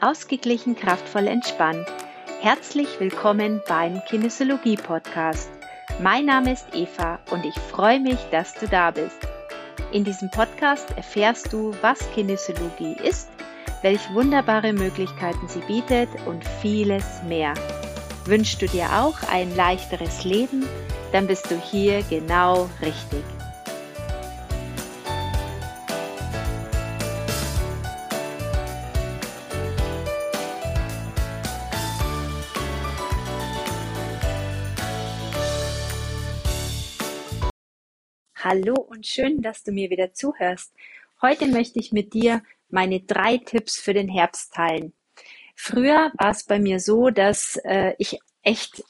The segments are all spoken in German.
Ausgeglichen, kraftvoll, entspannt. Herzlich willkommen beim Kinesiologie Podcast. Mein Name ist Eva und ich freue mich, dass du da bist. In diesem Podcast erfährst du, was Kinesiologie ist, welche wunderbare Möglichkeiten sie bietet und vieles mehr. Wünschst du dir auch ein leichteres Leben? Dann bist du hier genau richtig. Hallo und schön, dass du mir wieder zuhörst. Heute möchte ich mit dir meine drei Tipps für den Herbst teilen. Früher war es bei mir so, dass äh, ich echt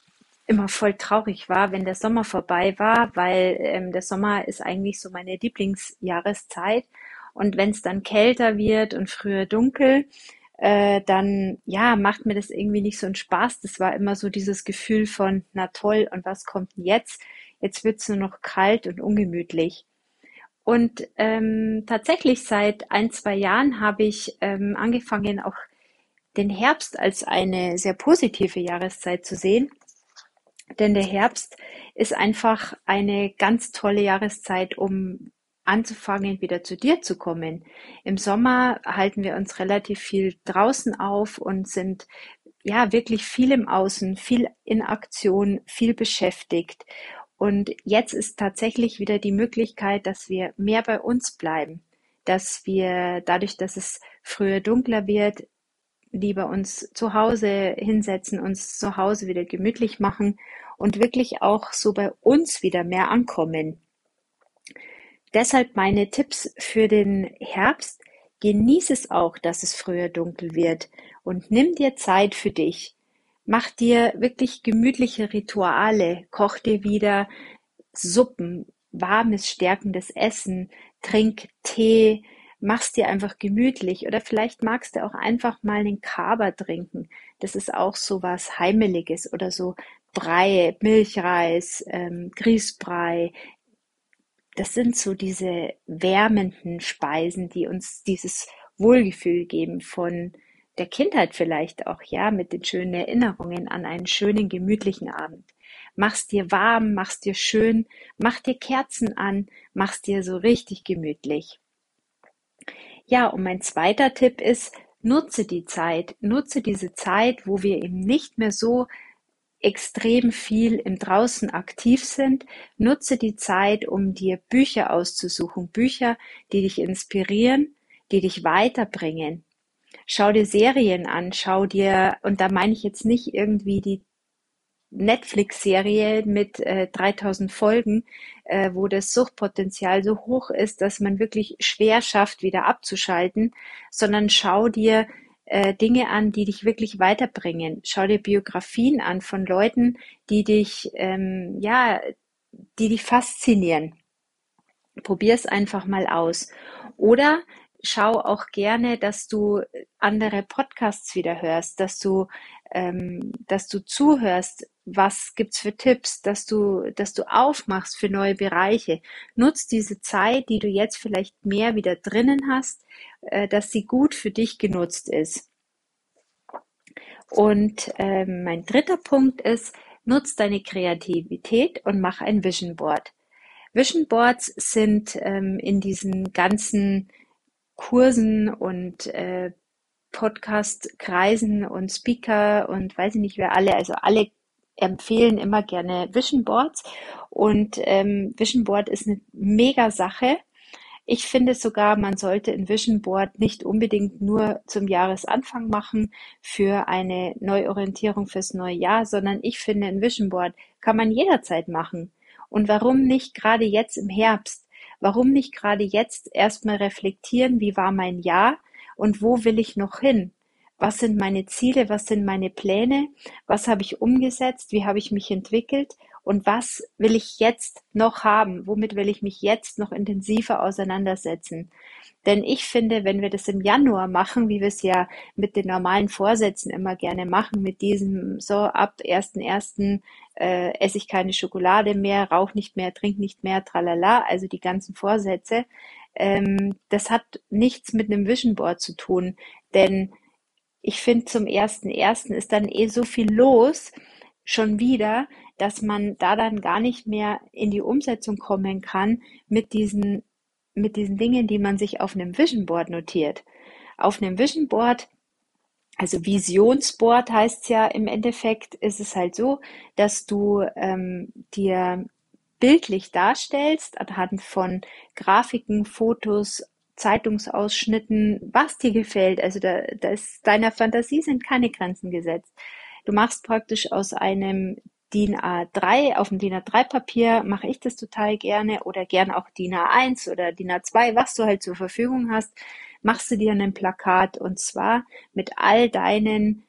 immer voll traurig war, wenn der Sommer vorbei war, weil ähm, der Sommer ist eigentlich so meine Lieblingsjahreszeit. Und wenn es dann kälter wird und früher dunkel, äh, dann ja, macht mir das irgendwie nicht so einen Spaß. Das war immer so dieses Gefühl von, na toll, und was kommt denn jetzt? Jetzt wird's nur noch kalt und ungemütlich. Und ähm, tatsächlich seit ein, zwei Jahren habe ich ähm, angefangen, auch den Herbst als eine sehr positive Jahreszeit zu sehen. Denn der Herbst ist einfach eine ganz tolle Jahreszeit, um anzufangen, wieder zu dir zu kommen. Im Sommer halten wir uns relativ viel draußen auf und sind ja wirklich viel im Außen, viel in Aktion, viel beschäftigt. Und jetzt ist tatsächlich wieder die Möglichkeit, dass wir mehr bei uns bleiben, dass wir dadurch, dass es früher dunkler wird, lieber uns zu Hause hinsetzen, uns zu Hause wieder gemütlich machen und wirklich auch so bei uns wieder mehr ankommen. Deshalb meine Tipps für den Herbst. Genieß es auch, dass es früher dunkel wird und nimm dir Zeit für dich. Mach dir wirklich gemütliche Rituale, koch dir wieder Suppen, warmes, stärkendes Essen, trink Tee, mach's dir einfach gemütlich. Oder vielleicht magst du auch einfach mal einen Kaba trinken. Das ist auch so was Heimeliges. Oder so Brei, Milchreis, ähm, Grießbrei. Das sind so diese wärmenden Speisen, die uns dieses Wohlgefühl geben von der Kindheit vielleicht auch, ja, mit den schönen Erinnerungen an einen schönen, gemütlichen Abend. Mach's dir warm, mach's dir schön, mach dir Kerzen an, mach's dir so richtig gemütlich. Ja, und mein zweiter Tipp ist, nutze die Zeit, nutze diese Zeit, wo wir eben nicht mehr so extrem viel im Draußen aktiv sind, nutze die Zeit, um dir Bücher auszusuchen, Bücher, die dich inspirieren, die dich weiterbringen, schau dir Serien an, schau dir, und da meine ich jetzt nicht irgendwie die Netflix-Serie mit äh, 3000 Folgen, äh, wo das Suchtpotenzial so hoch ist, dass man wirklich schwer schafft, wieder abzuschalten, sondern schau dir äh, Dinge an, die dich wirklich weiterbringen. Schau dir Biografien an von Leuten, die dich, ähm, ja, die dich faszinieren. Probier es einfach mal aus. Oder schau auch gerne, dass du andere Podcasts wieder hörst, dass du, ähm, dass du zuhörst, was gibt's für Tipps, dass du, dass du aufmachst für neue Bereiche. Nutz diese Zeit, die du jetzt vielleicht mehr wieder drinnen hast, äh, dass sie gut für dich genutzt ist. Und ähm, mein dritter Punkt ist, nutz deine Kreativität und mach ein Vision Board. Vision Boards sind ähm, in diesen ganzen Kursen und äh, Podcast-Kreisen und Speaker und weiß ich nicht wer alle, also alle empfehlen immer gerne Vision Boards und ähm, Vision Board ist eine mega Sache. Ich finde sogar, man sollte ein Vision Board nicht unbedingt nur zum Jahresanfang machen für eine Neuorientierung fürs neue Jahr, sondern ich finde, ein Vision Board kann man jederzeit machen. Und warum nicht gerade jetzt im Herbst? Warum nicht gerade jetzt erstmal reflektieren, wie war mein Jahr und wo will ich noch hin? Was sind meine Ziele? Was sind meine Pläne? Was habe ich umgesetzt? Wie habe ich mich entwickelt? Und was will ich jetzt noch haben? Womit will ich mich jetzt noch intensiver auseinandersetzen? Denn ich finde, wenn wir das im Januar machen, wie wir es ja mit den normalen Vorsätzen immer gerne machen, mit diesem so ab 1.1. Äh, esse ich keine Schokolade mehr, rauche nicht mehr, trink nicht mehr, tralala, also die ganzen Vorsätze, ähm, das hat nichts mit einem Vision Board zu tun, denn ich finde, zum ersten ersten ist dann eh so viel los schon wieder, dass man da dann gar nicht mehr in die Umsetzung kommen kann mit diesen, mit diesen Dingen, die man sich auf einem Vision Board notiert. Auf einem Vision Board also Visionsboard heißt ja im Endeffekt, ist es halt so, dass du ähm, dir bildlich darstellst anhand von Grafiken, Fotos, Zeitungsausschnitten, was dir gefällt. Also da, da ist deiner Fantasie sind keine Grenzen gesetzt. Du machst praktisch aus einem DIN A3, auf dem DIN A3 Papier mache ich das total gerne oder gern auch DIN A1 oder DIN A2, was du halt zur Verfügung hast, machst du dir ein Plakat und zwar mit all deinen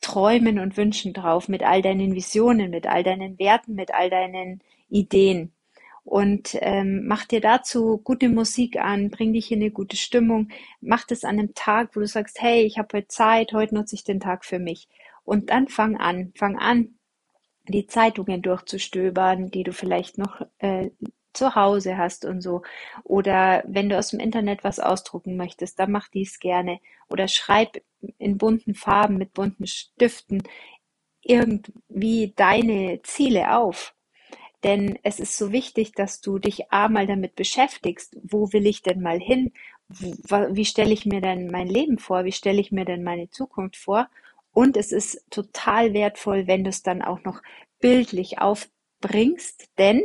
Träumen und Wünschen drauf, mit all deinen Visionen, mit all deinen Werten, mit all deinen Ideen. Und ähm, mach dir dazu gute Musik an, bring dich in eine gute Stimmung, mach das an einem Tag, wo du sagst, hey, ich habe heute Zeit, heute nutze ich den Tag für mich. Und dann fang an, fang an, die Zeitungen durchzustöbern, die du vielleicht noch äh, zu Hause hast und so. Oder wenn du aus dem Internet was ausdrucken möchtest, dann mach dies gerne. Oder schreib in bunten Farben mit bunten Stiften irgendwie deine Ziele auf. Denn es ist so wichtig, dass du dich einmal damit beschäftigst, wo will ich denn mal hin? Wie stelle ich mir denn mein Leben vor? Wie stelle ich mir denn meine Zukunft vor? Und es ist total wertvoll, wenn du es dann auch noch bildlich auf bringst, denn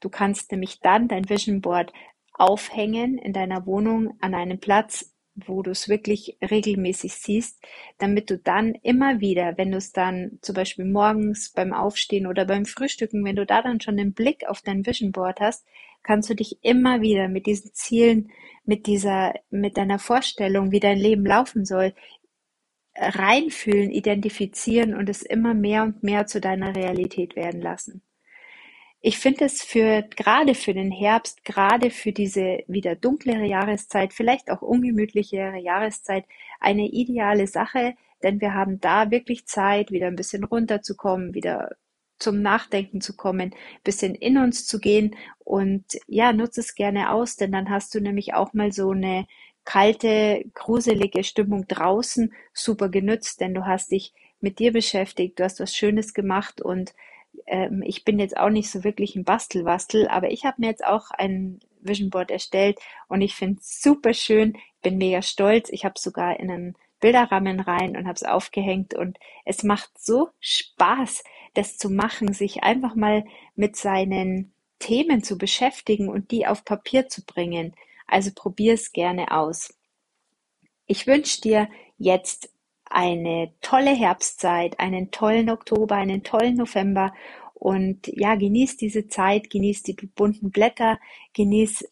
du kannst nämlich dann dein Vision Board aufhängen in deiner Wohnung an einem Platz, wo du es wirklich regelmäßig siehst, damit du dann immer wieder, wenn du es dann zum Beispiel morgens beim Aufstehen oder beim Frühstücken, wenn du da dann schon den Blick auf dein Vision Board hast, kannst du dich immer wieder mit diesen Zielen, mit dieser, mit deiner Vorstellung, wie dein Leben laufen soll, reinfühlen, identifizieren und es immer mehr und mehr zu deiner Realität werden lassen. Ich finde es für, gerade für den Herbst, gerade für diese wieder dunklere Jahreszeit, vielleicht auch ungemütlichere Jahreszeit, eine ideale Sache, denn wir haben da wirklich Zeit, wieder ein bisschen runterzukommen, wieder zum Nachdenken zu kommen, bisschen in uns zu gehen und ja, nutze es gerne aus, denn dann hast du nämlich auch mal so eine kalte, gruselige Stimmung draußen super genützt, denn du hast dich mit dir beschäftigt, du hast was Schönes gemacht und ähm, ich bin jetzt auch nicht so wirklich ein Bastelwastel, aber ich habe mir jetzt auch ein Vision Board erstellt und ich finde es super schön, bin mega stolz. Ich habe sogar in einen Bilderrahmen rein und habe es aufgehängt und es macht so Spaß, das zu machen, sich einfach mal mit seinen Themen zu beschäftigen und die auf Papier zu bringen. Also probier es gerne aus. Ich wünsche dir jetzt eine tolle Herbstzeit, einen tollen Oktober, einen tollen November und ja, genieß diese Zeit, genieß die bunten Blätter, genieß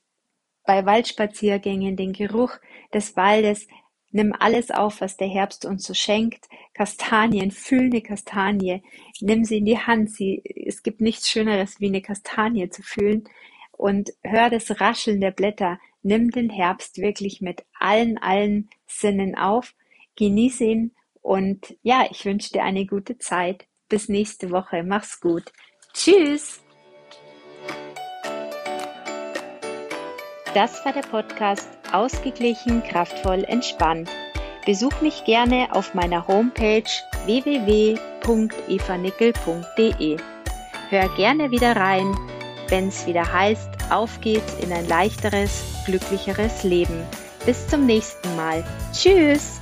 bei Waldspaziergängen den Geruch des Waldes, nimm alles auf, was der Herbst uns so schenkt. Kastanien, fühl eine Kastanie, nimm sie in die Hand. Sie, es gibt nichts Schöneres, wie eine Kastanie zu fühlen. Und hör das Rascheln der Blätter. Nimm den Herbst wirklich mit allen, allen Sinnen auf Genieße ihn und ja, ich wünsche dir eine gute Zeit. Bis nächste Woche. Mach's gut. Tschüss. Das war der Podcast Ausgeglichen, kraftvoll, entspannt. Besuch mich gerne auf meiner Homepage www.evanickel.de. Hör gerne wieder rein, wenn es wieder heißt, auf geht's in ein leichteres, glücklicheres Leben. Bis zum nächsten Mal. Tschüss!